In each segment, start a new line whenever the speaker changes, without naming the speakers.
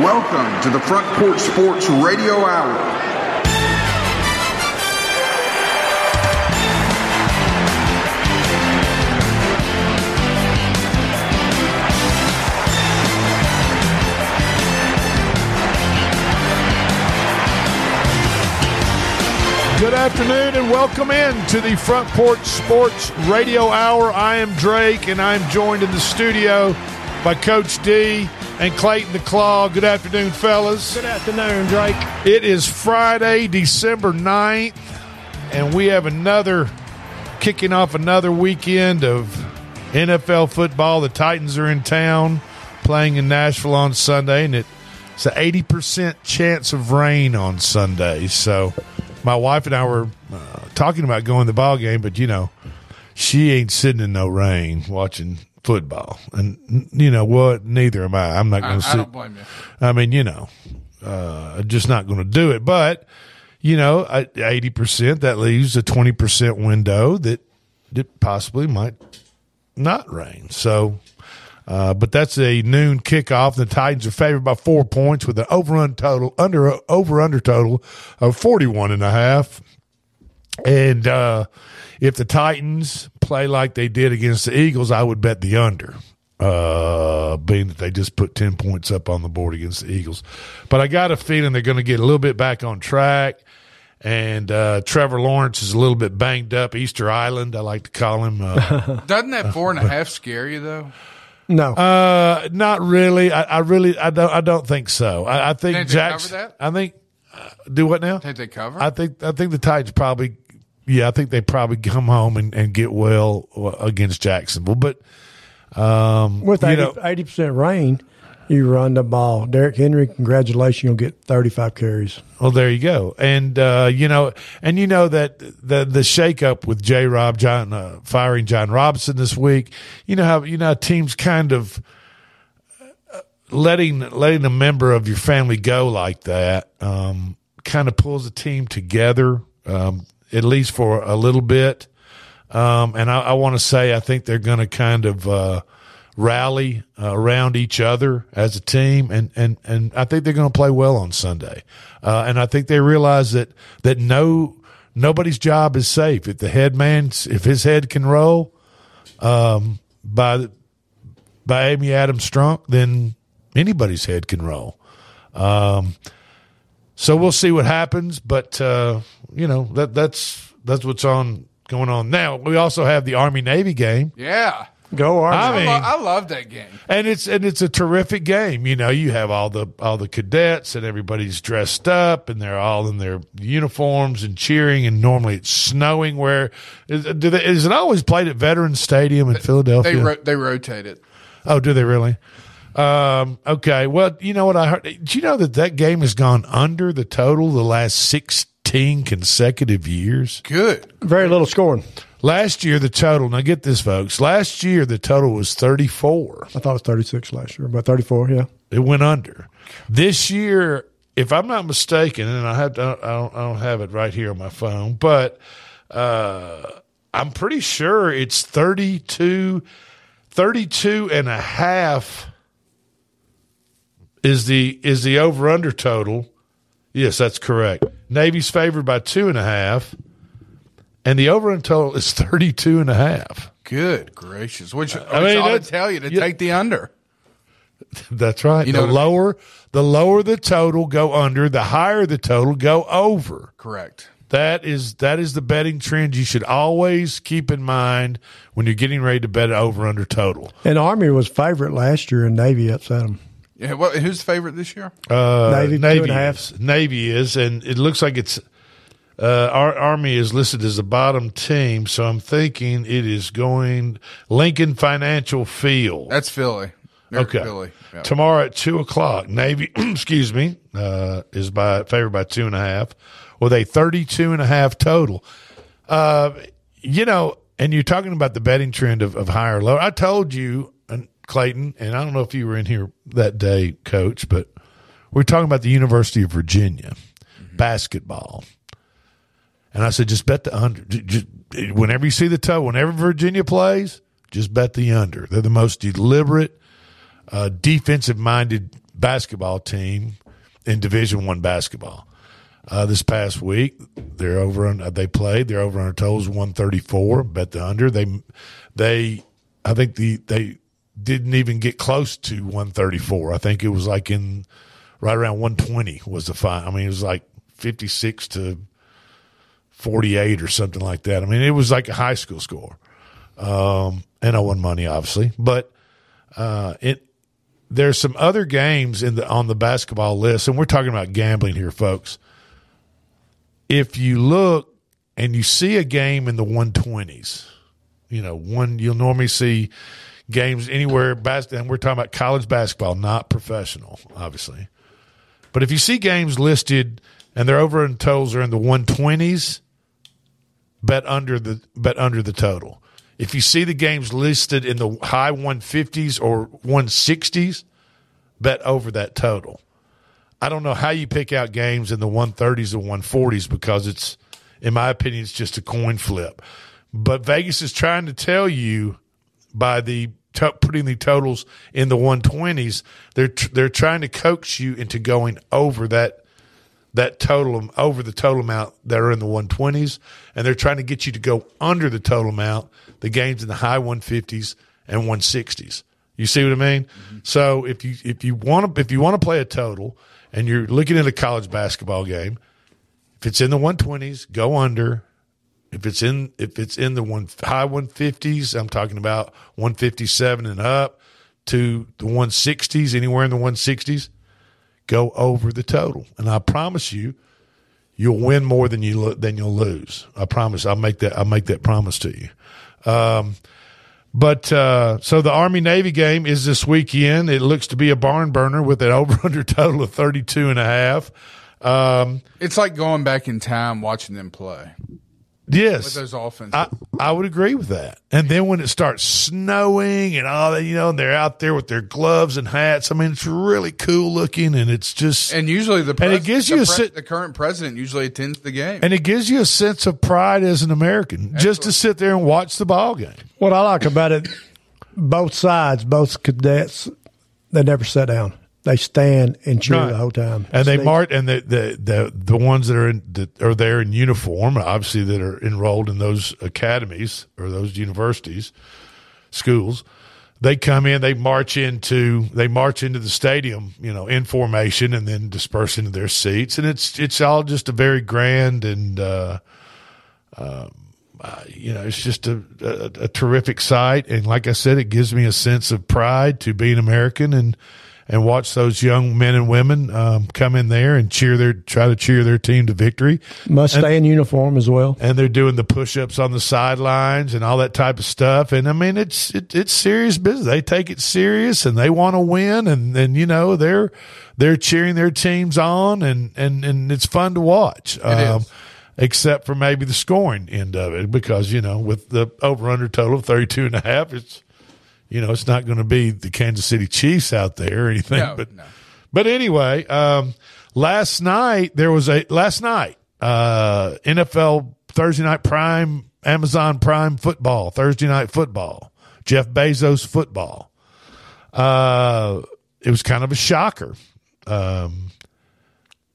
Welcome to the Front Porch Sports Radio Hour.
Good afternoon and welcome in to the Front Porch Sports Radio Hour. I am Drake and I'm joined in the studio by Coach D and Clayton the Claw. Good afternoon, fellas.
Good afternoon, Drake.
It is Friday, December 9th, and we have another kicking off another weekend of NFL football. The Titans are in town playing in Nashville on Sunday, and it's an 80% chance of rain on Sunday. So my wife and I were uh, talking about going to the ball game, but you know, she ain't sitting in no rain watching football, and you know what? Neither am I. I'm not going to sit.
I don't blame you.
I mean, you know, uh, just not going to do it. But you know, eighty percent that leaves a twenty percent window that it possibly might not rain. So. Uh, but that's a noon kickoff. The Titans are favored by four points with an over under total under over under total of 41 and a half. And uh, if the Titans play like they did against the Eagles, I would bet the under. Uh, being that they just put 10 points up on the board against the Eagles. But I got a feeling they're going to get a little bit back on track. And uh, Trevor Lawrence is a little bit banged up. Easter Island, I like to call him. Uh,
Doesn't that four and a half scare you though?
No,
uh, not really. I, I, really, I don't, I don't think so. I, I think
Think they
Jackson. I think uh, do what now?
Did they cover?
I think, I think the Titans probably, yeah, I think they probably come home and, and get well against Jacksonville. But um,
with
you know,
80 percent rain, you run the ball. Derrick Henry, congratulations, you'll get thirty five carries.
Well, there you go, and uh, you know, and you know that the the shakeup with J. Rob John uh, firing Jon Robinson this week. You know how you know teams kind of uh, letting letting a member of your family go like that um, kind of pulls a team together, um, at least for a little bit. Um, and I, I want to say I think they're going to kind of uh, rally uh, around each other as a team, and and and I think they're going to play well on Sunday. Uh, and I think they realize that that no nobody's job is safe if the head man's if his head can roll um, by by Amy Adams Strunk, then anybody's head can roll. Um, so we'll see what happens, but uh, you know that that's that's what's on going on now. We also have the Army Navy game.
yeah.
Go Army!
I
I, lo- I love that game.
and it's and it's a terrific game. You know, you have all the all the cadets and everybody's dressed up and they're all in their uniforms and cheering. And normally it's snowing. Where is, do they, is it always played at Veterans Stadium in Philadelphia?
They ro- they rotate it.
oh, do they really? Um, okay. Well, you know what I heard? Do you know that that game has gone under the total the last sixteen consecutive years?
Good.
Very little scoring.
Last year the total. Now get this, folks. Last year the total was thirty four.
I thought it was thirty six last year, but thirty four. Yeah,
It went under. This year, if I'm not mistaken, and I have to, I don't, I don't have it right here on my phone, but uh, I'm pretty sure it's 32, 32 and a half is the is the over under total. Yes, that's correct. Navy's favored by two and a half, and the over under total is 32 and a half.
Good gracious. Which
I
I
mean,
ought to tell you to
yeah.
take the under.
That's right.
You know
the
I mean?
lower the lower the total go under, the higher the total go over.
Correct.
That is that is the betting trend you should always keep in mind when you're getting ready to bet over under total.
and Army was favorite last year, and Navy upset them.
Yeah. What, who's the favorite this year?
Uh,
Navy, two
Navy
and a half.
is. Navy is, and it looks like it's uh, our Army is listed as the bottom team. So I'm thinking it is going Lincoln Financial Field.
That's Philly. They're
Okay.
Philly. Yeah.
Tomorrow at two o'clock, Navy, excuse me, uh, is by favored by two and a half with a 32 and a half total. Uh, you know, and you're talking about the betting trend of, of higher low. I told you, and Clayton, and I don't know if you were in here that day, coach, but we're talking about the University of Virginia basketball. And I said, just bet the under. Just, whenever you see the toe, whenever Virginia plays, just bet the under. They're the most deliberate, uh, defensive minded basketball team in Division One basketball. Uh, this past week, they're over on. They played. They're over on their toes, one thirty four. Bet the under. They, they, I think the they didn't even get close to one thirty four. I think it was like in right around one twenty was the fine. I mean, it was like fifty six to forty eight or something like that. I mean, it was like a high school score. Um, and I won money, obviously, but uh, it there's some other games in the on the basketball list, and we're talking about gambling here, folks. If you look and you see a game in the 120s, you know, one you'll normally see games anywhere, and we're talking about college basketball, not professional, obviously. But if you see games listed and they're over in totals are in the 120s, bet under the bet under the total. If you see the games listed in the high 150s or 160s, bet over that total. I don't know how you pick out games in the 130s and 140s because it's, in my opinion, it's just a coin flip. But Vegas is trying to tell you by the to- putting the totals in the 120s, they're they're trying to coax you into going over that that total over the total amount that are in the 120s, and they're trying to get you to go under the total amount, the games in the high 150s and 160s. You see what I mean? Mm-hmm. So if you if you want to if you want to play a total and you're looking at a college basketball game, if it's in the 120s, go under. If it's in if it's in the one high 150s, I'm talking about 157 and up to the 160s, anywhere in the 160s, go over the total. And I promise you, you'll win more than you than you'll lose. I promise. I'll make that. I'll make that promise to you. Um, but uh, so the Army Navy game is this weekend. It looks to be a barn burner with an over under total of 32 and a half. Um,
It's like going back in time watching them play
yes.
with those offenses.
I, I would agree with that. And then when it starts snowing and all that, you know, and they're out there with their gloves and hats. I mean, it's really cool looking and it's just,
and usually the pres-
it gives you
the,
a sit-
the current president usually attends the game.
and it gives you a sense of pride as an American just to sit there and watch the ball game.
What I like about it, both sides, both cadets, they never sat down. They stand and cheer
Right.
the whole time.
And they march, and the, the the the ones that are in that are there in uniform, obviously that are enrolled in those academies or those universities, schools. They come in, they march into they march into the stadium, you know, in formation, and then disperse into their seats, and it's it's all just a very grand and. Uh, you know, it's just a, a, a terrific sight. And like I said, it gives me a sense of pride to be an American and, and watch those young men and women um, come in there and cheer their, try to cheer their team to victory.
must stay in uniform as well.
And they're doing the push ups on the sidelines and all that type of stuff. And I mean, it's, it, it's serious business. They take it serious and they want to win. And, and, you know, they're, they're cheering their teams on and, and, and it's fun to watch. Um,
is.
except for maybe the scoring end of it because you know with the over under total of 32 and a half it's you know it's not going to be the Kansas City Chiefs out there or anything
No,
but
no.
but anyway um last night there was a last night uh NFL Thursday night prime Amazon Prime football Thursday night football Jeff Bezos football uh it was kind of a shocker um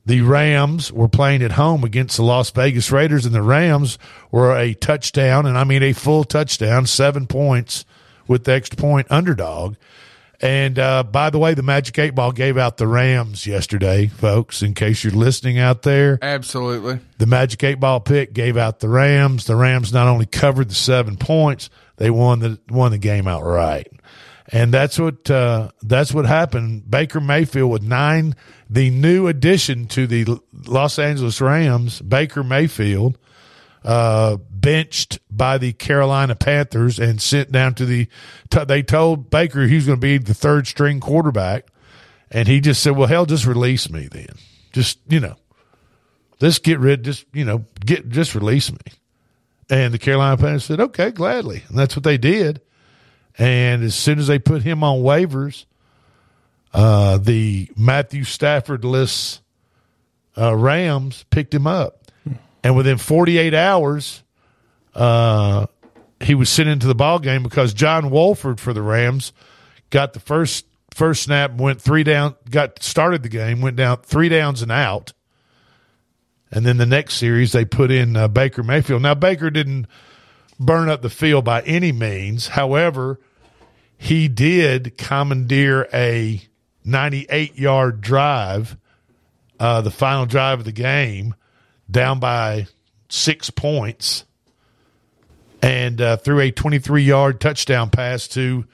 the Rams were playing at home against the Las Vegas Raiders, and the Rams were a touchdown, and I mean a full touchdown, seven points with the extra point underdog. And uh, by the way, the Magic Eight Ball gave out the Rams yesterday, folks. In case you're listening out there,
Absolutely.
the Magic Eight Ball pick gave out the Rams. The Rams not only covered the seven points, they won the won the game outright. And that's what uh, that's what happened. Baker Mayfield with nine, the new addition to the Los Angeles Rams, Baker Mayfield, uh, benched by the Carolina Panthers and sent down to the. T- they told Baker he was going to be the third string quarterback, and he just said, "Well, hell, just release me then. Just you know, let's get rid. Just you know, get just release me." And the Carolina Panthers said, "Okay, gladly," and that's what they did. And as soon as they put him on waivers, uh, the Matthew Stafford list uh, Rams picked him up, and within 48 hours, uh, he was sent into the ball game because John Wolford for the Rams got the first first snap, went three down, got started the game, went down three downs and out. And then the next series, they put in uh, Baker Mayfield. Now, Baker didn't burn up the field by any means. However, he did commandeer a 98 yard drive, uh, the final drive of the game, down by six points, and uh, threw a 23 yard touchdown pass to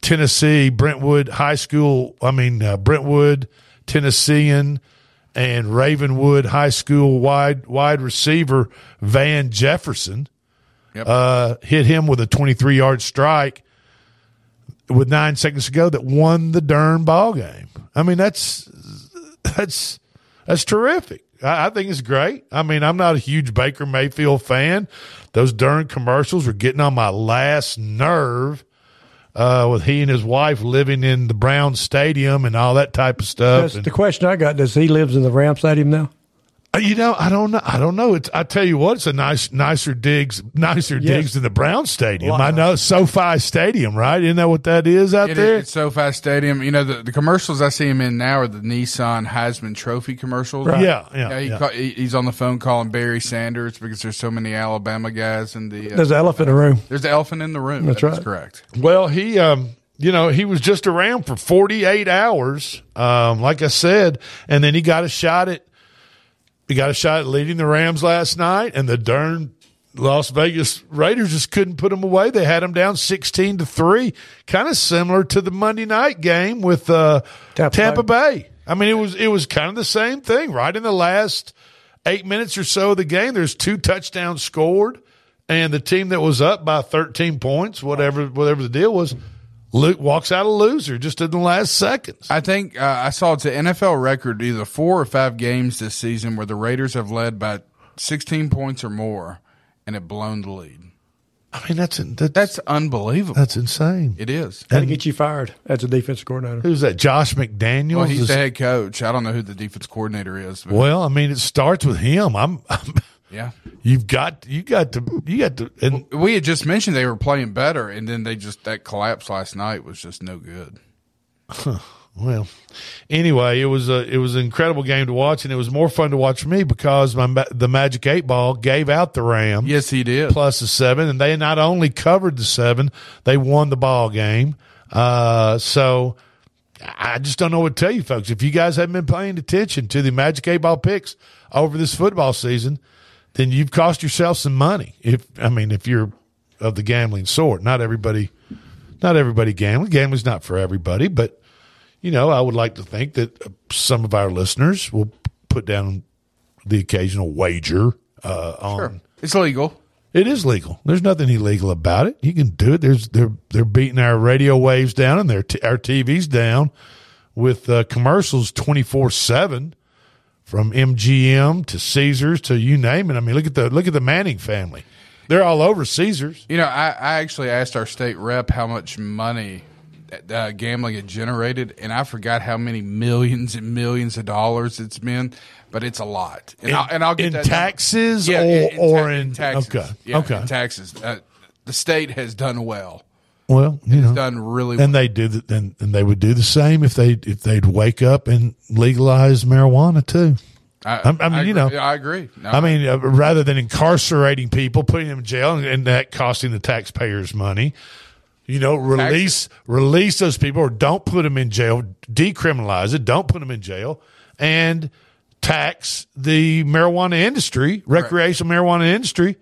Tennessee, Brentwood High School. I mean, uh, Brentwood, Tennessean, and Ravenwood High School wide wide receiver Van Jefferson
Yep.
uh, hit him with a 23 yard strike with nine seconds to go that won the darn ball game. I mean, that's that's that's terrific. I, I think it's great. I mean, I'm not a huge Baker Mayfield fan. Those darn commercials were getting on my last nerve. Uh, with he and his wife living in the Brown Stadium and all that type of stuff.
That's
And-
the question I got. Does he lives in the Ram Stadium now?
Uh, You know, I don't know. I don't know. It's. I tell you what, it's a nice, nicer digs, nicer
Yes.
digs than the Brown Stadium.
Lot
I know SoFi Stadium, right? Isn't that what that is out
It
there?
is, it's SoFi Stadium. You know, the, the commercials I see him in now are the Nissan Heisman Trophy commercials.
Right.
Yeah, yeah,
he
yeah.
Call, he, he's on the phone calling Barry Sanders because there's so many Alabama guys in the. Uh,
There's an elephant in the room.
there's an elephant in the room.
That's
That is
right.
correct.
Well, he, um, you know, he was just around for 48 hours, um, like I said, and then he got a shot at, he got a shot at leading the Rams last night, and the darn Las Vegas Raiders just couldn't put him away. They had him down 16 to 3, kind of similar to the Monday night game with uh,
Tampa
Tampa, Bay. I mean, it was it was kind of the same thing, right? In the last eight minutes or so of the game, there's two touchdowns scored, and the team that was up by 13 points, whatever whatever the deal was, Luke walks out a loser just in the last seconds.
I think uh, I saw it's an NFL record, either four or five games this season where the Raiders have led by 16 points or more and have blown the lead.
I mean, that's that,
That's unbelievable.
that's insane.
it is.
How to get you fired as a defense coordinator?
Who's that? Josh McDaniels.
Well, he's
is-
the head coach. I don't know who the defense coordinator is. But
well, I mean, it starts with him. I'm. I'm
yeah.
you've got you got to you got to and
We had just mentioned they were playing better, and then they just that collapse last night was just no good.
Well, anyway, it was a it was an incredible game to watch, and it was more fun to watch for me because my the Magic Eight Ball gave out the Rams
Yes, he did.
plus the seven, and they not only covered the seven, they won the ball game. Uh, so I just don't know what to tell you, folks. If you guys haven't been paying attention to the Magic Eight Ball picks over this football season, then you've cost yourself some money. If I mean, if you're of the gambling sort, not everybody, not everybody gambling. Gambling's not for everybody, but you know, I would like to think that uh, some of our listeners will put down the occasional wager uh, on.
Sure. It's legal.
It is legal. There's nothing illegal about it. You can do it. There's they're they're beating our radio waves down and their t- our TVs down with uh, commercials twenty four seven from MGM to Caesars to you name it. I mean, look at the look at the Manning family. They're all over Caesars.
You know, I, I actually asked our state rep how much money uh, gambling had generated, and I forgot how many millions and millions of dollars it's been, but it's a lot. And, I'll, and I'll get
in
that
taxes
Yeah,
or,
in,
or
ta-
in,
taxes.
okay
Yeah,
okay
in taxes. Uh, the state has done well.
Well you know
Done really well.
and they do the, and, and they would do the same if they if they'd wake up and legalize marijuana too.
I,
I mean, you
agree.
know,
I agree. No,
I mean, uh, rather than incarcerating people, putting them in jail, and, and that costing the taxpayers money, you know, release release those people, or don't put them in jail, decriminalize it, don't put them in jail, and tax the marijuana industry, recreational marijuana industry.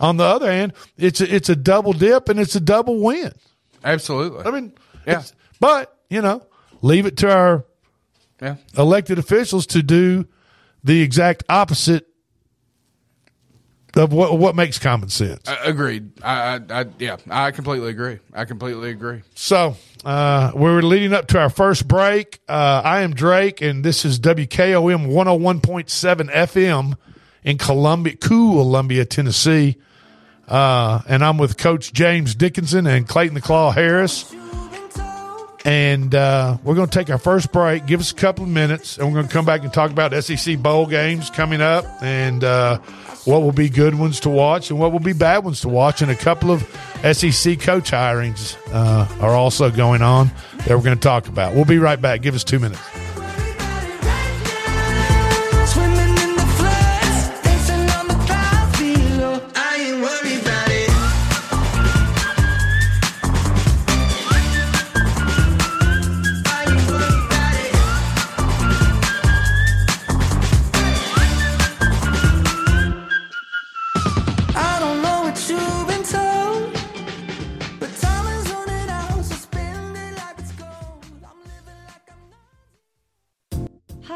On the other hand, it's a, it's a double dip and it's a double win.
absolutely.
I mean,
Yeah.
but you know, leave it to our
yeah.
elected officials to do the exact opposite of what what makes common sense.
I- agreed. I, I, I, yeah, I completely agree. I completely agree.
So uh, we're leading up to our first break. Uh, I am Drake, and this is WKOM 101.7 FM in Columbia, Columbia, Tennessee. Uh, and I'm with Coach James Dickinson and Clayton the Claw Harris. And uh, we're going to take our first break. Give us a couple of minutes, and we're going to come back and talk about SEC bowl games coming up and uh, what will be good ones to watch and what will be bad ones to watch. And a couple of SEC coach hirings uh, are also going on that we're going to talk about. We'll be right back. Give us two minutes.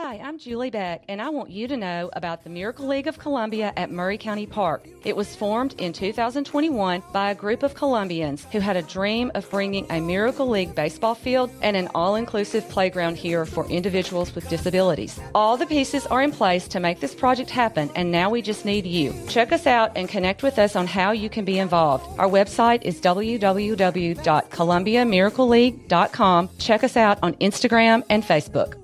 Hi, I'm Julie Beck, and I want you to know about the Miracle League of Columbia at Maury County Park. It was formed in 2021 by a group of Columbians who had a dream of bringing a Miracle League baseball field and an all inclusive playground here for individuals with disabilities. All the pieces are in place to make this project happen, and now we just need you. Check us out and connect with us on how you can be involved. Our website is www.columbiamiracleleague.com. Check us out on Instagram and Facebook.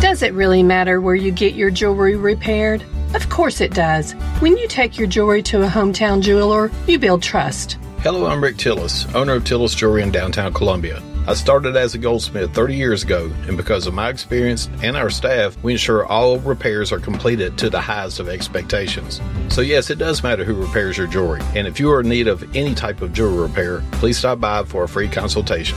Does it really matter where you get your jewelry repaired? Of course it does. When you take your jewelry to a hometown jeweler, you build trust.
Hello, I'm Rick Tillis, owner of Tillis Jewelry in downtown Columbia. I started as a goldsmith 30 years ago, and because of my experience and our staff, we ensure all repairs are completed to the highest of expectations. So, yes, it does matter who repairs your jewelry, and if you are in need of any type of jewelry repair, please stop by for a free consultation.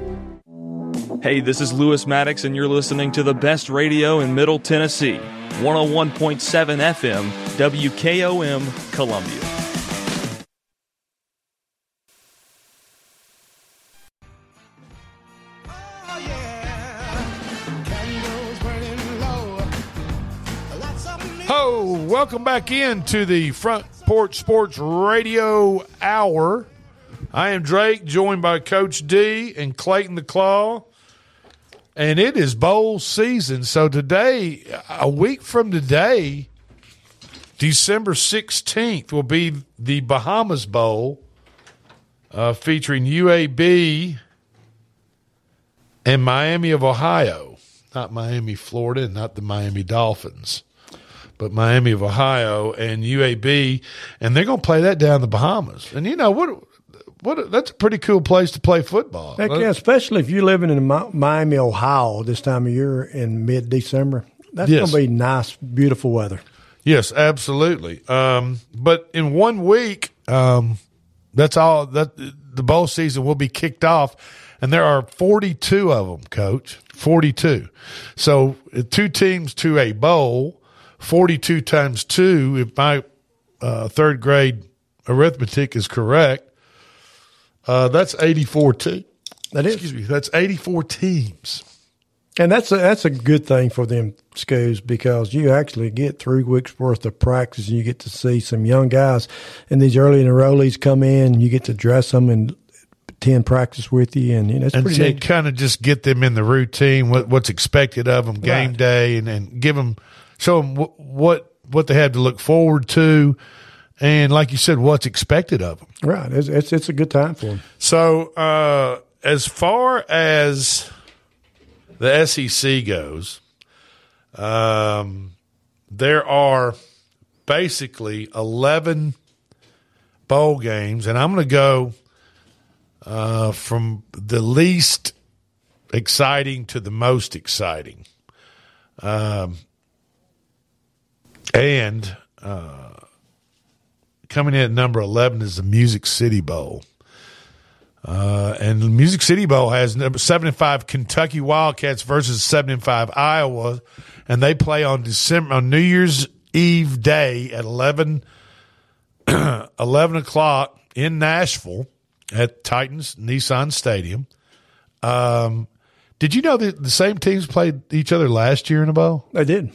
Hey, this is Lewis Maddox, and you're listening to the best radio in Middle Tennessee 101.7 FM, WKOM, Columbia.
Ho, welcome back into the Front Porch Sports Radio Hour. I am Drake, joined by Coach D and Clayton the Claw. And it is bowl season. So today, a week from today, December 16th, will be the Bahamas Bowl uh, featuring UAB and Miami of Ohio. Not Miami, Florida, and not the Miami Dolphins, but Miami of Ohio and UAB. And they're going to play that down in the Bahamas. And you know, what what a, that's a pretty cool place to play football.
Heck yeah, especially if you're living in Miami, Ohio this time of year in mid December. That's
Yes.
going to be nice, beautiful weather.
Yes, absolutely. Um, but in one week, um, that's all that the bowl season will be kicked off, and there are 42 of them, coach. 42. So uh, two teams to a bowl, 42 times two, if my uh, third grade arithmetic is correct, uh, that's 84 teams.
That is.
Excuse me. That's 84 teams.
And that's a, that's a good thing for them schools because you actually get three weeks worth of practice and you get to see some young guys and these early enrollees come in and you get to dress them and attend practice with you and you know it's
and
pretty neat.
kind of just get them in the routine, what, what's expected of them, game
Right.
day, and, and give them, show them what, what what they have to look forward to, and like you said, what's expected of them.
Right, it's, it's it's a good time for them.
So, uh, as far as the SEC goes, um, there are basically 11 bowl games, and I'm going to go uh, from the least exciting to the most exciting. Um, and uh, coming in at number 11 is the Music City Bowl. Uh, and the Music City Bowl has number 75 Kentucky Wildcats versus 75 Iowa, and they play on December on New Year's Eve day at 11, 11 o'clock in Nashville at Titans Nissan Stadium. Um, did you know that the same teams played each other last year in a bowl?
They did.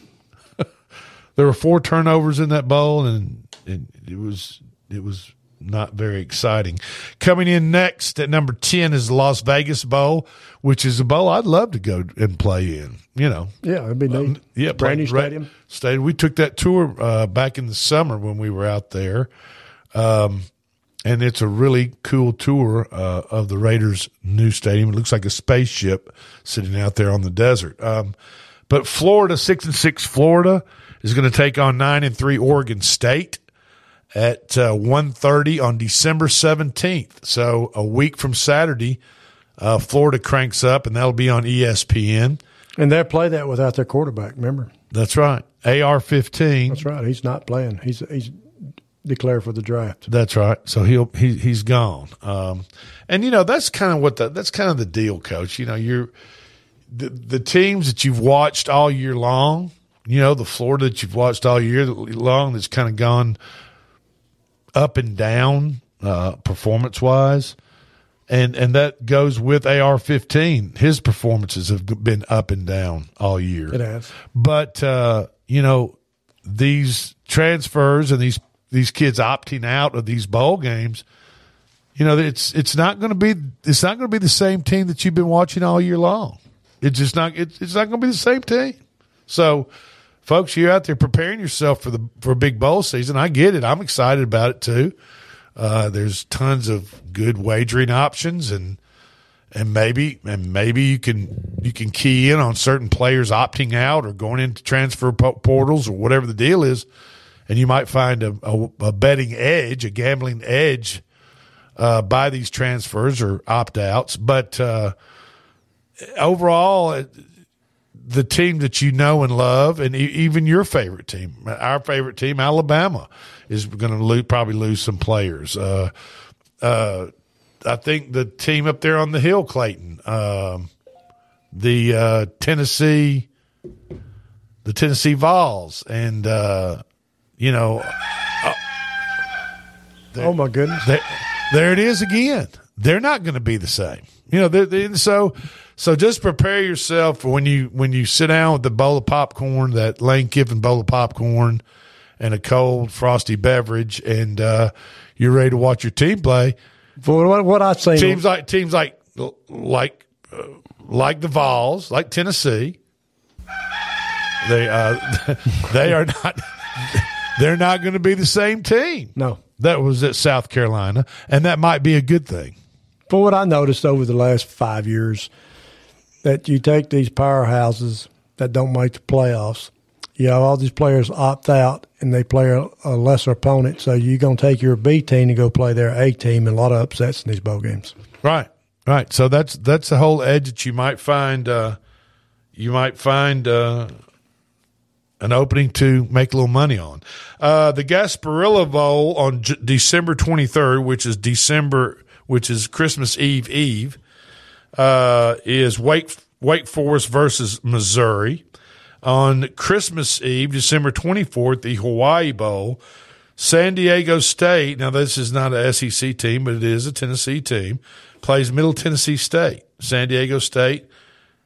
there were four turnovers in that bowl, and, and it was it was not very exciting. Coming in next at number ten is the Las Vegas Bowl, which is a bowl I'd love to go and play in. You know,
Yeah, it'd be neat.
yeah,
brand new stadium.
Stadium. We took that tour uh, back in the summer when we were out there, um, and it's a really cool tour uh, of the Raiders' new stadium. It looks like a spaceship sitting out there on the desert. Um, but Florida, six and six, Florida is going to take on nine and three Oregon State at uh, 1.30 on December 17th. So a week from Saturday, uh, Florida cranks up, and that'll be on ESPN.
And they'll play that without their quarterback, remember?
That's right. AR 15.
That's right. He's not playing. He's he's declared for the draft.
That's right. So he'll he he's gone. Um, and you know that's kind of what the that's kind of the deal, coach. You know, you're the the teams that you've watched all year long. You know, the Florida that you've watched all year long that's kind of gone up and down uh, performance wise. And and that goes with AR fifteen. His performances have been up and down all year.
It has.
But uh, you know, these transfers and these these kids opting out of these bowl games, you know, it's it's not going to be it's not going to be the same team that you've been watching all year long. It's just not it's, it's not going to be the same team. So, folks, you're out there preparing yourself for the for a big bowl season. I get it. I'm excited about it too. Uh, there's tons of good wagering options and and maybe and maybe you can you can key in on certain players opting out or going into transfer po- portals or whatever the deal is, and you might find a, a, a betting edge, a gambling edge uh, by these transfers or opt outs. But uh, overall, the team that you know and love, and e- even your favorite team, our favorite team, Alabama, is going to lo- probably lose some players. Uh, uh, I think the team up there on the hill, Clayton, um, the uh, Tennessee, the Tennessee Vols, and uh, you know,
Oh my goodness!
there, it is again. They're not going to be the same. You know, they're, they so so just prepare yourself for when you when you sit down with the bowl of popcorn, that Lane Kiffin bowl of popcorn, and a cold frosty beverage, and uh, you're ready to watch your team play.
For what, what I've seen,
teams like teams like like uh, like the Vols, like Tennessee, they uh, they are not they're not going to be the same team.
No,
that was at South Carolina, and that might be a good thing.
For what I noticed over the last five years, that you take these powerhouses that don't make the playoffs, you have all these players opt out and they play a, a lesser opponent. So you're going to take your B team to go play their A team, and a lot of upsets in these bowl games.
Right, right. So that's that's the whole edge that you might find. Uh, you might find uh, an opening to make a little money on. Uh, the Gasparilla Bowl on J- December 23rd, which is December, which is Christmas Eve Eve, uh, is Wake Wake Forest versus Missouri. On Christmas Eve, December 24th, the Hawaii Bowl, San Diego State. Now, this is not a SEC team, but it is a Tennessee team. Plays Middle Tennessee State. San Diego State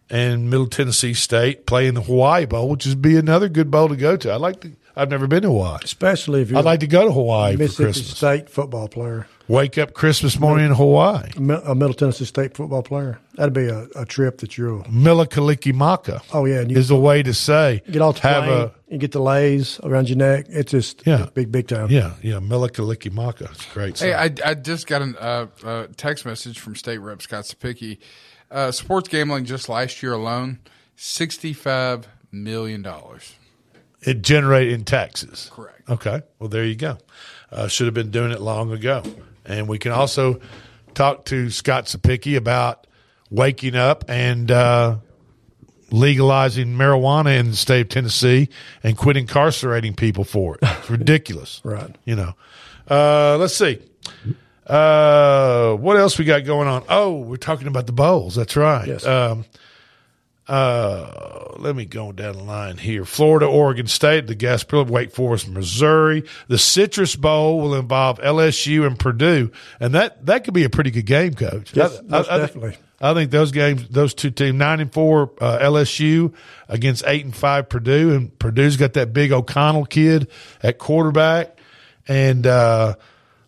and Middle Tennessee State play in the Hawaii Bowl, which would be another good bowl to go to. I'd like to. I've never been to Hawaii,
especially if you're
I'd like to go to Hawaii for
Mississippi
Christmas.
State football player,
Wake up Christmas morning in Hawaii.
a Mi- a Middle Tennessee State football player. That'd be a, a trip that you'll.
Milikalikimaka.
Oh yeah, and you
is the way to say
get off the
have
plane,
a
you get the lays around your neck. It's just
Yeah.
big big time.
yeah yeah Milikalikimaka. It's great.
Hey. I, I just got a uh, uh, text message from State Rep Scott Cepicky. Uh, sports gambling just last year alone, sixty-five million dollars.
It generated in taxes.
Correct.
Okay. Well, there you go. Uh, should have been doing it long ago. And we can also talk to Scott Cepicky about waking up and uh, legalizing marijuana in the state of Tennessee and quit incarcerating people for it. It's ridiculous.
Right.
You know. Uh, let's see. Uh, what else we got going on? Oh, we're talking about the bowls. That's right.
Yes.
Um, uh, let me go down the line here. Florida, Oregon State, the Gasparilla, Wake Forest, Missouri. The Citrus Bowl will involve LSU and Purdue, and that that could be a pretty good game, Coach.
Yes, most
think-
definitely.
I think those games, those two teams, nine and four uh, LSU against eight and five Purdue, and Purdue's got that big O'Connell kid at quarterback, and uh,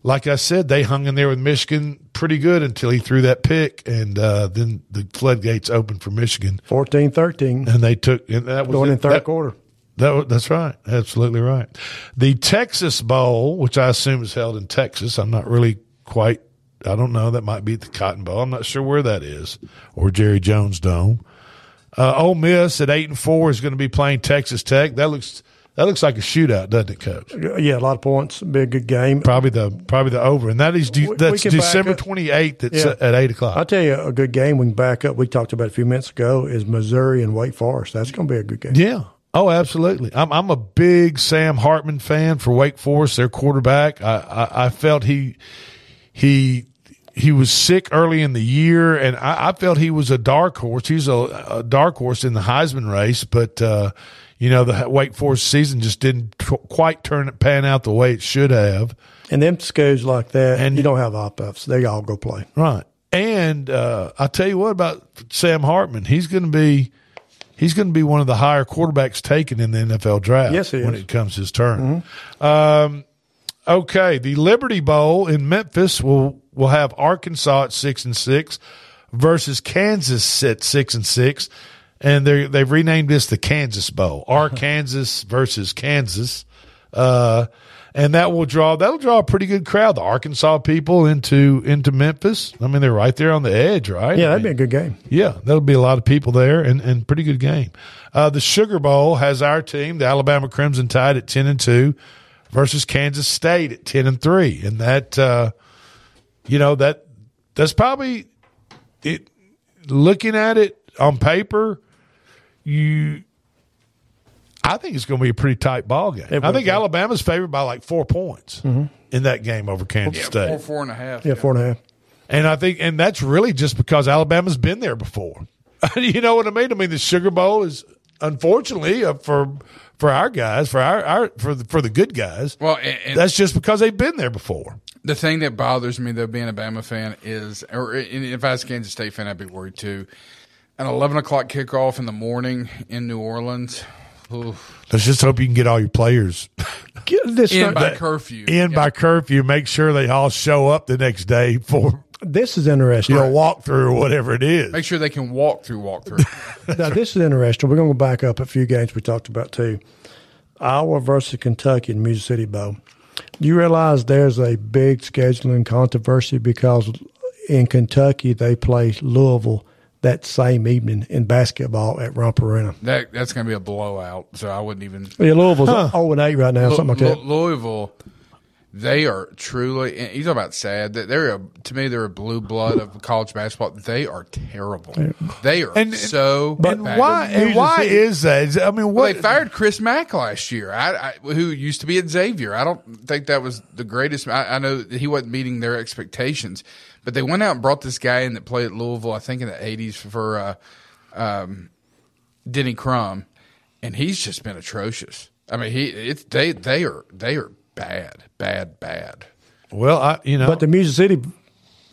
like I said, they hung in there with Michigan pretty good until he threw that pick, and uh, then the floodgates opened for Michigan,
14-13.
and they took and that was
Going
it.
in third
That-
quarter.
that, that's right. Absolutely right. The Texas Bowl, which I assume is held in Texas, I'm not really quite, I don't know. That might be the Cotton Bowl. I'm not sure where that is or Jerry Jones Dome. Uh, Ole Miss at eight and four is going to be playing Texas Tech. That looks, that looks like a shootout, doesn't it, Coach?
Yeah, a lot of points. Be a good game.
Probably the, probably the over. And that is, de- that's December 28th. That's
Yeah.
at eight o'clock.
I'll tell you a good game we can back up. We talked about a few minutes ago is Missouri and Wake Forest. That's going to be a good game.
Yeah. Oh, absolutely. I'm I'm a big Sam Hartman fan for Wake Forest, their quarterback. I, I, I felt he he he was sick early in the year, and I, I felt he was a dark horse. He's a, a dark horse in the Heisman race, but uh, you know the Wake Forest season just didn't t- quite turn it pan out the way it should have.
And them schools like that, and you don't have opt outs. They all go play.
Right. And uh, I tell you what about Sam Hartman. He's going to be he's going to be one of the higher quarterbacks taken in the NFL draft.
Yes, he
when it comes his turn. Um, okay, the Liberty Bowl in Memphis will will have Arkansas at six and six versus Kansas at six and six, and they they've renamed this the Kansas Bowl. Arkansas versus Kansas. Uh, and that will draw that'll draw a pretty good crowd. The Arkansas people into into Memphis. I mean, they're right there on the edge, right?
Yeah, that'd
mean,
be a good game.
yeah, that'll be a lot of people there and, and pretty good game. Uh, the Sugar Bowl has our team, the Alabama Crimson Tide at ten and two versus Kansas State at ten and three. And that uh, you know, that that's probably it looking at it on paper, you I think it's going to be a pretty tight ball game.
It
I think
be.
Alabama's favored by like four points
Mhm.
in that game over Kansas
Yeah,
State.
four, four and a half.
Yeah, four and a half.
And I think, and that's really just because Alabama's been there before. you know what I mean? I mean, the Sugar Bowl is unfortunately uh, for for our guys, for our, our for the, for the good guys.
Well, and- and-
that's just because they've been there before.
The thing that bothers me though, being a Bama fan, is, or if I was a Kansas State fan, I'd be worried too. An eleven o'clock kickoff in the morning in New Orleans. oof.
Let's just hope you can get all your players
This
In by curfew.
in by curfew. Make sure they all show up the next day for
This is interesting.
you know walk through or whatever it is.
Make sure they can walk through, walk through.
now, this is interesting. We're going to go back up a few games we talked about too. Iowa versus Kentucky in Music City Bowl. Do you realize there's a big scheduling controversy because in Kentucky they play Louisville that same evening in basketball at Rupp Arena?
that that's going to be a blowout. So I wouldn't even.
Yeah, Louisville's 0 and 8 right now,
Lou-
something like
Lou-
that.
Louisville, they are truly. And you talk about sad. That they're a, to me, they're a blue blood of college basketball. They are terrible. They are
And-
so.
But
bad.
why? And why is that? I mean,
Well, they fired Chris Mack last year, I, I, who used to be at Xavier. I don't think that was the greatest. I, I know he wasn't meeting their expectations, but they went out and brought this guy in that played at Louisville, I think in the '80s for uh, um, Denny Crum, and he's just been atrocious. I mean, he it's they they are they are bad, bad, bad.
well, I you know,
But the Music City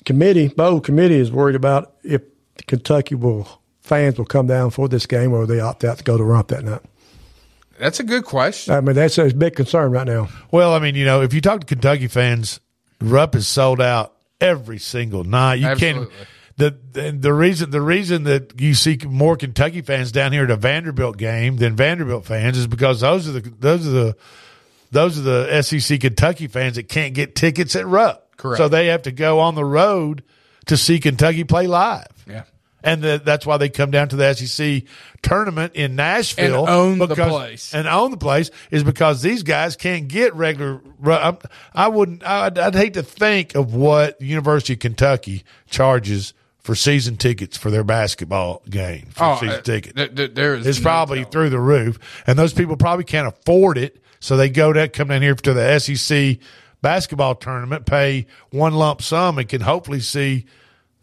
committee, bowl committee, is worried about if Kentucky will fans will come down for this game or they opt out to go to Rupp that night.
That's a good question.
I mean, that's a big concern right now.
Well, I mean, you know, if you talk to Kentucky fans, Rupp is sold out every single night. You
Absolutely.
can't. The, the the reason the reason that you see more Kentucky fans down here at a Vanderbilt game than Vanderbilt fans is because those are the those are the those are the SEC Kentucky fans that can't get tickets at Rupp.
Correct.
So they have to go on the road to see Kentucky play live. And the, that's why they come down to the SEC tournament in Nashville
And own the place.
and own the place is because these guys can't get regular. I, I wouldn't. I'd, I'd hate to think of what University of Kentucky charges for season tickets for their basketball game. For
Oh,
season
uh,
ticket,
th- th- there is
it's
no
probably through the roof, and those people probably can't afford it, so they go to come down here to the SEC basketball tournament, pay one lump sum, and can hopefully see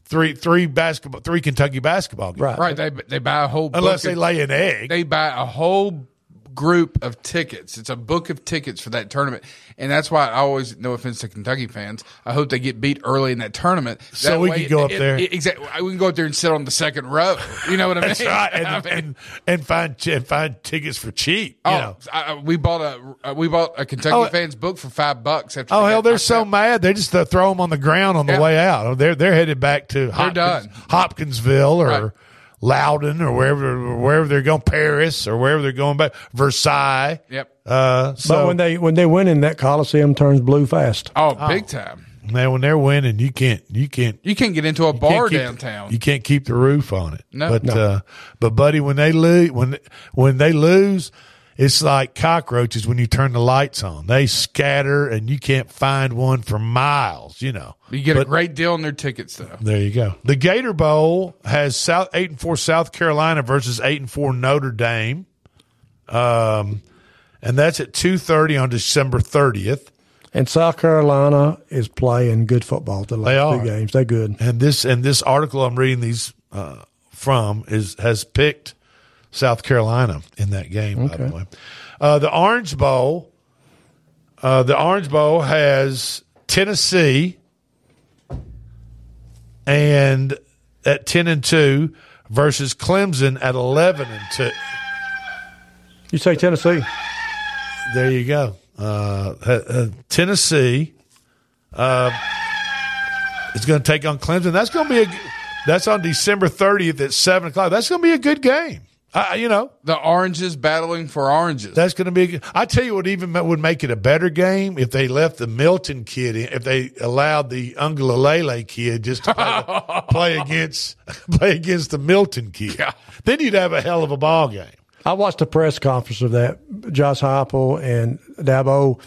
three three basketball three Kentucky basketball games.
Right. Right. They they buy a whole
Unless they lay an egg.
They buy a whole group of tickets. It's a book of tickets for that tournament, and that's why I always, no offense to Kentucky fans, I hope they get beat early in that tournament.
So
That
we
way
can go up
it-
there.
exactly. We can go up there and sit on the second row. You know what I mean?
That's right, and,
I mean,
and and find and find tickets for cheap. You
oh,
know.
I, we bought a uh, we bought a Kentucky
Oh,
fans book for five bucks. After
Oh hell, they're so
out.
mad they just uh, throw them on the ground on the
Yeah.
way out. They're they're headed back to Hopkins. Hopkinsville or
Right.
Loudon or wherever wherever they're going, Paris or wherever they're going back, Versailles.
Yep.
Uh, so
but when they when they win in that Coliseum turns blue fast.
Oh, big time.
man, when they're winning, you can't you can't
You can't get into a bar
keep-
downtown.
You can't keep the roof on it.
No.
but
No.
uh, but buddy, when they lose, when when they lose, it's like cockroaches when you turn the lights on. They scatter, and you can't find one for miles. You know.
You get a great deal on their tickets though.
There you go. The Gator Bowl has South eight and four South Carolina versus eight and four Notre Dame, um, and that's at two thirty on December thirtieth.
And South Carolina is playing good football the last
They are.
two games. They're good.
And this and this article I'm reading these uh, from is has picked South Carolina in that game. By the way, uh, the Orange Bowl, uh, the Orange Bowl has Tennessee and at ten and two versus Clemson at eleven and two.
You say Tennessee?
There you go. Uh, uh, uh, Tennessee uh, is going to take on Clemson. That's going to be a. That's on December 30th at seven o'clock. That's going to be a good game. Uh, you know,
The oranges battling for oranges.
that's going to be. I tell you what, even would make it a better game if they left the Milton kid in. If they allowed the Uiagalelei kid just to play, play against play against the Milton kid. Then you'd have a hell of a ball game.
I watched the press conference of that. Josh Heupel and Dabo,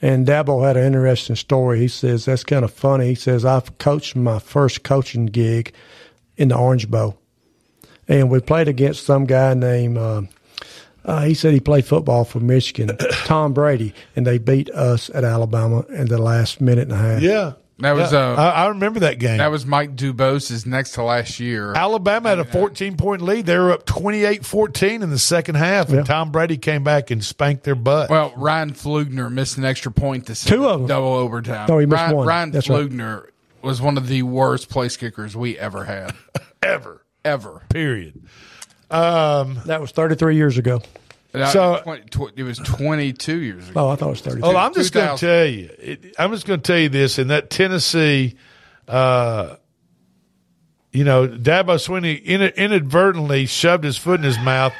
and Dabo had an interesting story. He says that's kind of funny. He says I've coached my first coaching gig in the Orange Bowl, and we played against some guy named. Uh, uh, he said he played football for Michigan, Tom Brady, and they beat us at Alabama in the last minute and a half.
Yeah,
That was,
Yeah.
uh,
I, I remember that game.
that was Mike Dubose' next to last year.
Alabama had a 14 point lead. They were up 28 14 in the second half, and Tom Brady came back and spanked their butt.
Well, Ryan Pflugner missed an extra point this send
Two of them.
double overtime.
No, he missed
Ryan,
one.
Ryan
That's right.
Pflugner was one of the worst place kickers we ever had.
Ever.
Ever.
Period. Um,
That was 33 years ago.
And I-
So-
20 tw- it was 22 years ago.
Oh, I thought it was 32.
oh, I'm just going to tell you. It, I'm just going to tell you this. In that Tennessee, uh, you know, Dabo Swinney in, inadvertently shoved his foot in his mouth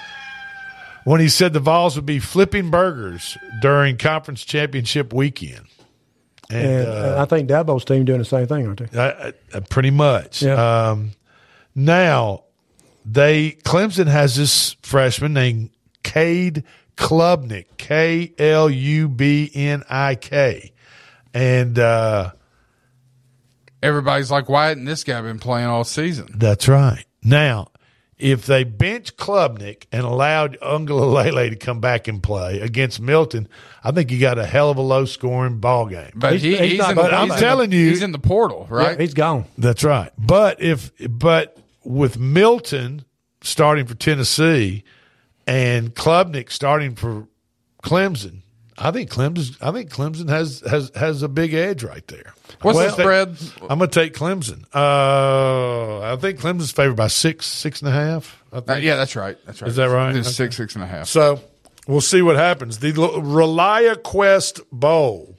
when he said the Vols would be flipping burgers during conference championship weekend. And,
and
uh,
uh, I think Dabo's team doing the same thing, aren't they?
Uh, uh, pretty much.
Yeah.
Um, now, they Clemson has this freshman named Cade Klubnik, K L U B N I K, and uh,
Everybody's like, why hadn't this guy been playing all season?
that's right. Now, if they bench Klubnik and allowed Uiagalelei to come back and play against Milton, I think you got a hell of a low scoring ball game.
But
He's-
he,
he's
he's,
not
in,
gonna
I'm
he's
telling
the,
you-
he's in the portal, right?
Yeah, he's gone.
That's right. But if but with Milton starting for Tennessee and Klubnik starting for Clemson, I think Clemson I think Clemson has has has a big edge right there.
What's the spread?
I'm going to take Clemson. Uh, I think Clemson's favored by six, six and a half. I
Uh, yeah, that's right. That's right.
Is that right?
It's
Okay.
six, six and a half.
So we'll see what happens. The L- ReliaQuest Bowl,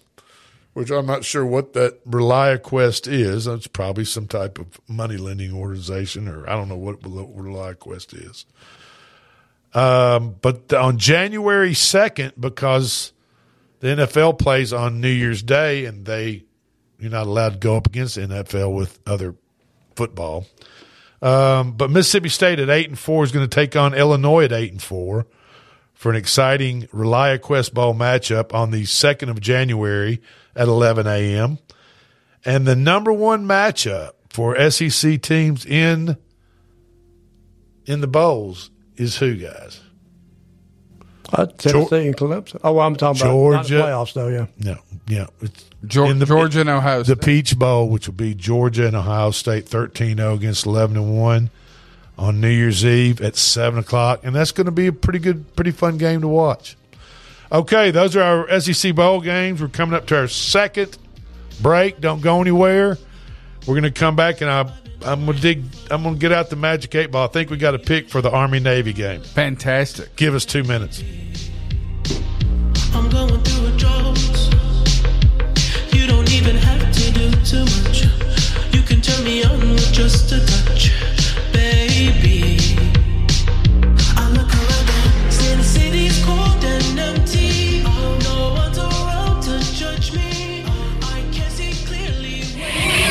which I'm not sure what that ReliaQuest is. It's probably some type of money lending organization, or I don't know what ReliaQuest is. Um, but on January 2nd, because the NFL plays on New Year's Day and they you're not allowed to go up against the NFL with other football. Um, but Mississippi State at eight and four is going to take on Illinois at eight and four for an exciting ReliaQuest Bowl matchup on the second of January at eleven a.m. And the number one matchup for SEC teams in in the bowls is who, guys?
Uh, Tennessee and Clemson. Oh, well, I'm talking about
Georgia.
playoffs, though. Yeah.
No, yeah. It's
Geor-
in the-
Georgia and Ohio
The Peach Bowl, which will be Georgia and Ohio State 13 0 against 11 and 1 on New Year's Eve at 7 o'clock. And that's going to be a pretty good, pretty fun game to watch. Okay, those are our SEC Bowl games. We're coming up to our second break. Don't go anywhere. We're going to come back and I, I'm going to dig, I'm going to get out the Magic 8 Ball. I think we got a pick for the Army Navy game.
Fantastic.
Give us two minutes.
I'm going through a drought. You don't even have to do too much. You can turn me on with just a touch,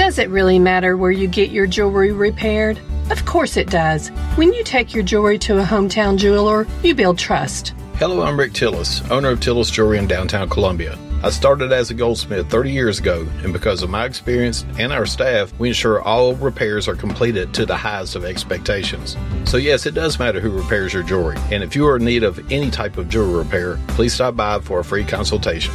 Does it really matter where you get your jewelry repaired? Of course it does. When you take your jewelry to a hometown jeweler, you build trust.
Hello, I'm Rick Tillis, owner of Tillis Jewelry in downtown Columbia. I started as a goldsmith 30 years ago, and because of my experience and our staff, we ensure all repairs are completed to the highest of expectations. So, yes, it does matter who repairs your jewelry, and if you are in need of any type of jewelry repair, please stop by for a free consultation.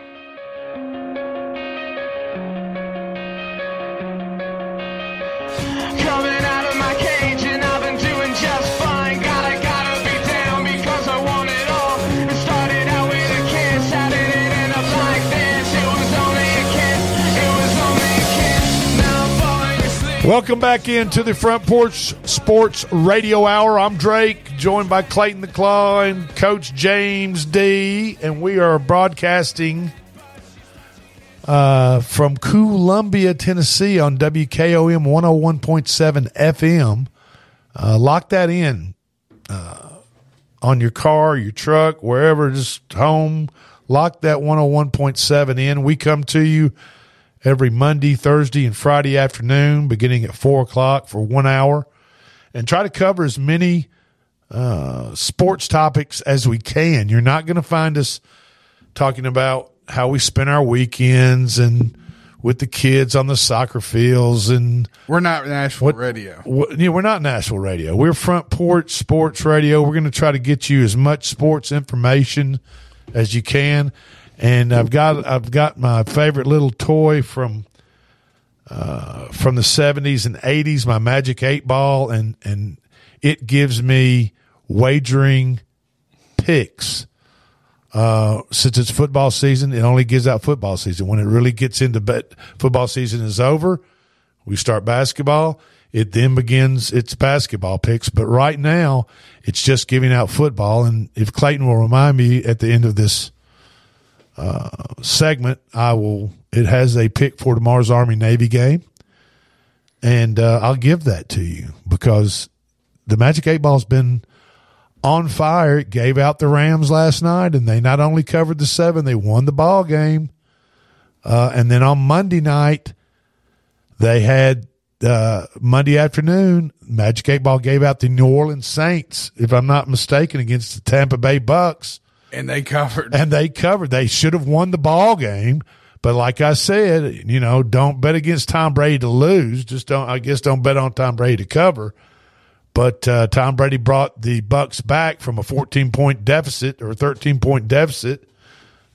Welcome back into the Front Porch Sports Radio Hour. I'm Drake, joined by Clayton the Claw and Coach James D, and we are broadcasting uh, from Columbia, Tennessee, on WKOM 101.7 FM. Uh, lock that in uh, on your car, your truck, wherever, just home. Lock that 101.7 in. We come to you every Monday, Thursday, and Friday afternoon, beginning at four o'clock for one hour, and try to cover as many uh, sports topics as we can. You're not going to find us talking about how we spend our weekends and with the kids on the soccer fields and
We're not Nashville radio.
what, yeah, we're not Nashville Radio. We're Front Porch Sports Radio. We're going to try to get you as much sports information as you can. And I've got I've got my favorite little toy from uh, from the seventies and eighties, my Magic Eight Ball, and and it gives me wagering picks. Uh, since it's football season, it only gives out football season. When it really gets into bet, football season is over, we start basketball. It then begins its basketball picks. But right now, it's just giving out football. And if Clayton will remind me at the end of this segment, I will. It has a pick for tomorrow's Army Navy game, and uh, I'll give that to you because the Magic Eight Ball's been on fire. It gave out the Rams last night, and they not only covered the seven, they won the ball game. Uh, and then on Monday night, they had uh, Monday afternoon. Magic Eight Ball gave out the New Orleans Saints, if I'm not mistaken, against the Tampa Bay Bucks
And they covered.
and they covered. They should have won the ball game, but like I said, you know, don't bet against Tom Brady to lose. Just don't. I guess don't bet on Tom Brady to cover. But uh, Tom Brady brought the Bucks back from a 14 point deficit or 13 point deficit,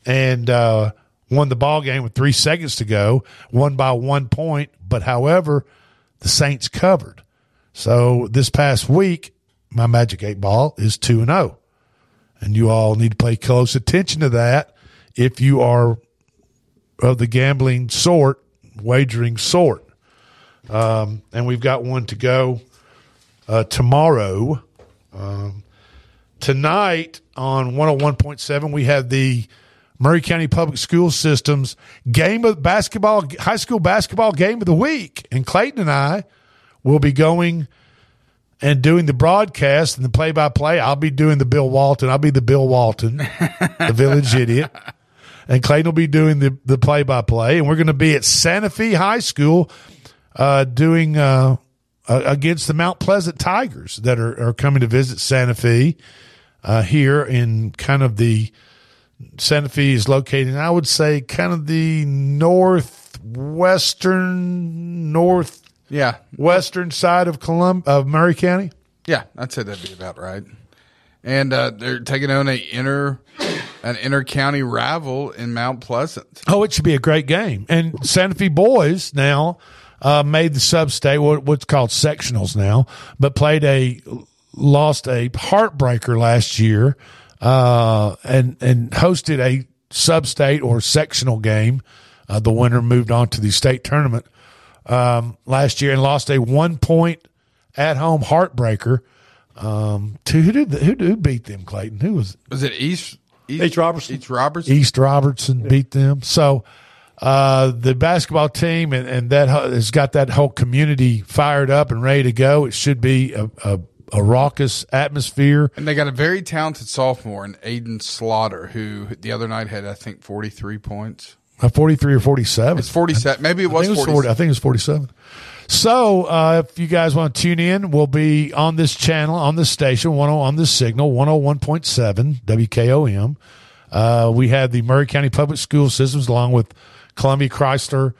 and uh, won the ball game with three seconds to go. Won by one point, but however, the Saints covered. So this past week, my Magic Eight Ball is two and zero and you all need to pay close attention to that if you are of the gambling sort, wagering sort. Um, and we've got one to go uh, tomorrow. Um, tonight on 101.7, we have the Maury County Public School System's game of basketball, high school basketball game of the week. And Clayton and I will be going and doing the broadcast and the play by play. I'll be doing the Bill Walton. I'll be the Bill Walton, the village idiot. And Clayton will be doing the the play by play. And we're going to be at Santa Fe High School uh, doing uh, uh, against the Mount Pleasant Tigers that are, are coming to visit Santa Fe uh, here in kind of the Santa Fe is located, I would say, kind of the northwestern, north
Yeah.
western side of Colum of Maury County.
Yeah, I'd say that'd be about right. And uh, they're taking on a inner an inter county rival in Mount Pleasant.
Oh, it should be a great game. And Santa Fe boys now uh, made the sub state, what, what's called sectionals now, but played a lost a heartbreaker last year, uh, and and hosted a sub state or sectional game. Uh, the winner moved on to the state tournament um, last year and lost a one point at home heartbreaker. Um, to who did who, who beat them? Clayton. Who was
Was it East East,
East Robertson.
East Robertson.
East Robertson beat them. So uh, the basketball team and, and that has got that whole community fired up and ready to go. It should be a, a, a raucous atmosphere.
And they got a very talented sophomore in Aiden Slaughter, who the other night had I think forty three points.
Uh, 43 or 47.
It's forty seven. Maybe it was
think it was
forty.
I think it was 47. So, uh, if you guys want to tune in, we'll be on this channel, on this station, one on this signal, 101.7 WKOM. Uh, we have the Maury County Public School Systems along with Columbia Chrysler,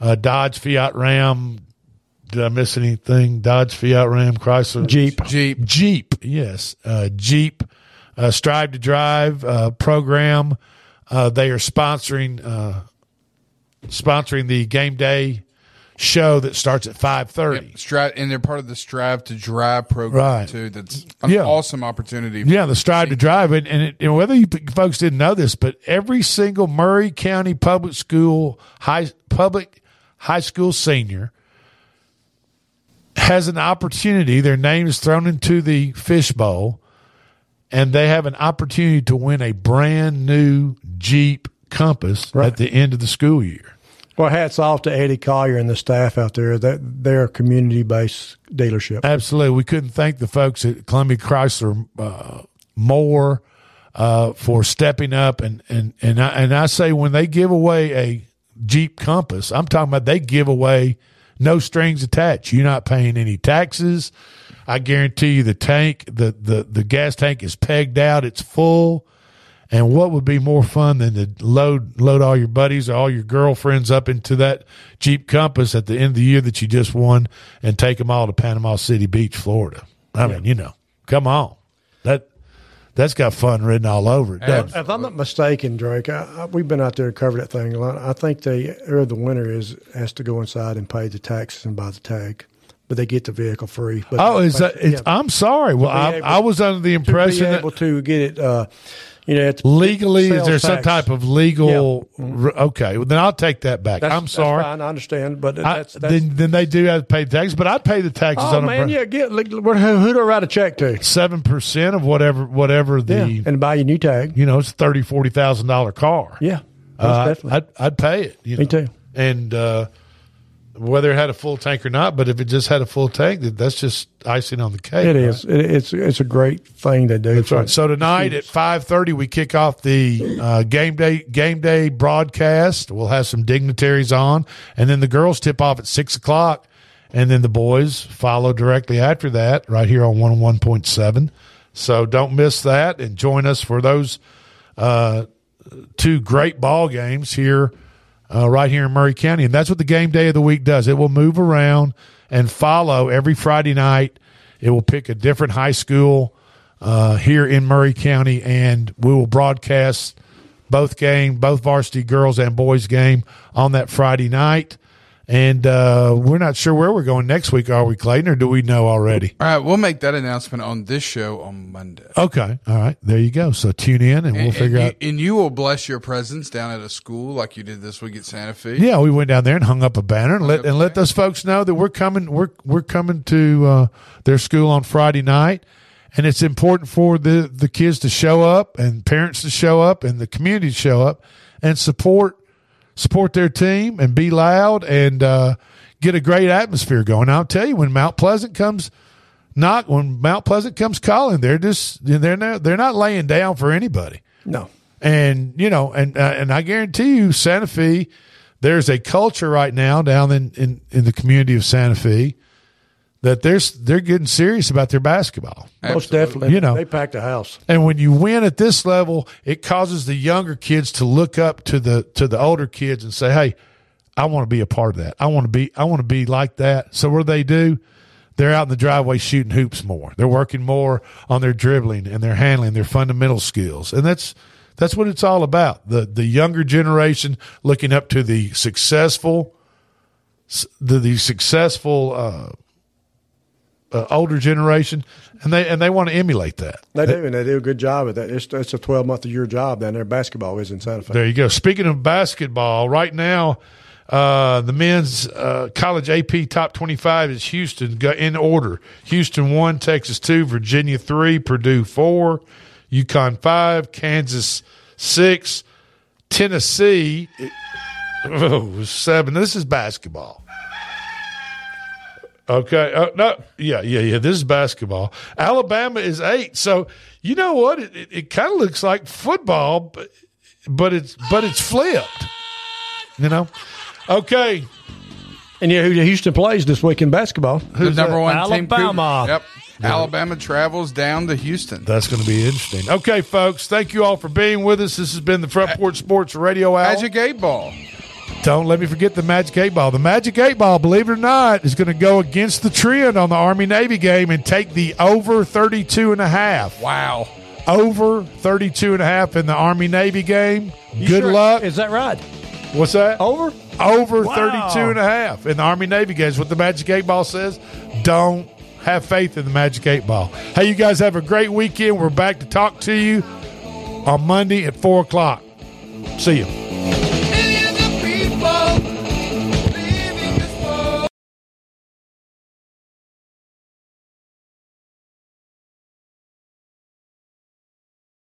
uh, Dodge, Fiat, Ram. Did I miss anything? Dodge, Fiat, Ram, Chrysler,
Jeep.
Jeep.
Jeep, yes, uh, Jeep, uh, Strive to Drive uh, program. Uh, they are sponsoring uh, sponsoring the game day show that starts at five thirty.
Strive, and they're part of the Strive to Drive program
Right.
too. That's an
Yeah.
awesome opportunity.
Yeah, the Strive to Drive, and, and, it, and whether you folks didn't know this, but every single Maury County public school high public high school senior has an opportunity. Their name is thrown into the fishbowl, and they have an opportunity to win a brand new Jeep Compass at the end of the school year.
Well, hats off to Eddie Collier and the staff out there. That they're a community based dealership.
Absolutely. We couldn't thank the folks at Columbia Chrysler uh, more uh, for stepping up. And, and, and, I, and I say when they give away a Jeep Compass, I'm talking about they give away no strings attached. You're not paying any taxes. I guarantee you the tank, the, the, the gas tank is pegged out. It's full. And what would be more fun than to load load all your buddies or all your girlfriends up into that Jeep Compass at the end of the year that you just won and take them all to Panama City Beach, Florida? I mean, you know, come on, that that's got fun written all over it?
If I'm not mistaken, Drake, I, I, we've been out there and covered that thing a lot. I think they, or the winner is has to go inside and pay the taxes and buy the tag, but they get the vehicle free. But
Oh, is that? It's,
yeah.
I'm sorry. Well, I,
able-
I was under the
to
impression
be
that
able to get it, uh, you know, it's
legally is there some type of legal? r- Okay, well then I'll take that back.
That's-
I'm sorry.
That's fine, I understand, but
I-
that's, that's
then, then they do have to pay taxes, but I'd pay the taxes
Oh
on
man,
a
yeah, get like, who, who do I write a check to?
seven percent of whatever whatever the
Yeah, and buy a new tag.
you know it's thirty forty thousand dollar car.
Yeah,
Uh,
definitely.
I'd I'd pay it. You
Me
know?
too.
And uh, whether it had a full tank or not, but if it just had a full tank, that's just icing on the cake.
It
right?
is. It, it's it's a great thing to do.
That's right. So tonight at five thirty, we kick off the uh, game day game day broadcast. We'll have some dignitaries on, and then the girls tip off at six o'clock, and then the boys follow directly after that, right here on one one point seven. So don't miss that, and join us for those uh, two great ball games here, uh, right here in Maury County, and that's what the game day of the week does. It will move around and follow every Friday night. It will pick a different high school uh, here in Maury County, and we will broadcast both game, both varsity girls and boys game on that Friday night. And uh, we're not sure where we're going next week, are we, Clayton, or do we know already?
All right, we'll make that announcement on this show on Monday.
Okay, all right, there you go. So tune in, and we'll figure
and
out.
And you will bless your presence down at a school like you did this week at Santa Fe.
Yeah, we went down there and hung up a banner and let and let those folks know that we're coming. We're we're coming to uh, their school on Friday night, and it's important for the the kids to show up and parents to show up and the community to show up and support support their team and be loud and uh, get a great atmosphere going. I'll tell you when Mount Pleasant comes. Not when Mount Pleasant comes calling, they're just they're not they're not laying down for anybody.
No.
And you know, and uh, and I guarantee you, Santa Fe, there's a culture right now down in, in, in the community of Santa Fe that there's they're getting serious about their basketball.
Most definitely.
You know,
they packed the house.
and when you win at this level, it causes the younger kids to look up to the to the older kids and say, "Hey, I want to be a part of that. I want to be I want to be like that." So what do they do? They're out in the driveway shooting hoops more. They're working more on their dribbling and their handling, their fundamental skills. And that's that's what it's all about. The the younger generation looking up to the successful the, the successful uh, uh, older generation and they and they want to emulate that.
They do, and they do a good job at that. It's, it's a 12 month a year job down there. Basketball is in Santa Fe.
There you go. Speaking of basketball, right now, uh, the men's uh, college AP top 25 is Houston in order. Houston 1, Texas 2, Virginia 3, Purdue 4, UConn 5, Kansas 6, Tennessee oh, 7. This is basketball. Okay. Uh, no. Yeah. Yeah. Yeah. This is basketball. Alabama is eight. So you know what? It, it, it kind of looks like football, but but it's but it's flipped. You know. Okay.
And yeah, who Houston plays this week in basketball?
the number one team.
Alabama.
Yep. Alabama travels down to Houston.
That's going to be interesting. Okay, folks. Thank you all for being with us. This has been the Front Porch Sports Radio Hour.
Magic eight ball.
Don't let me forget the Magic 8 Ball. The Magic 8 Ball, believe it or not, is going to go against the trend on the Army Navy game and take the over 32 and a half.
Wow.
Over 32 and a half in the Army Navy game.
You
Good
sure?
luck.
Is that right?
What's that?
Over?
Over
Wow.
32 and a half in the Army Navy games. What the Magic 8 Ball says. Don't have faith in the Magic 8 Ball. Hey, you guys have a great weekend. We're back to talk to you on Monday at 4 o'clock. See you.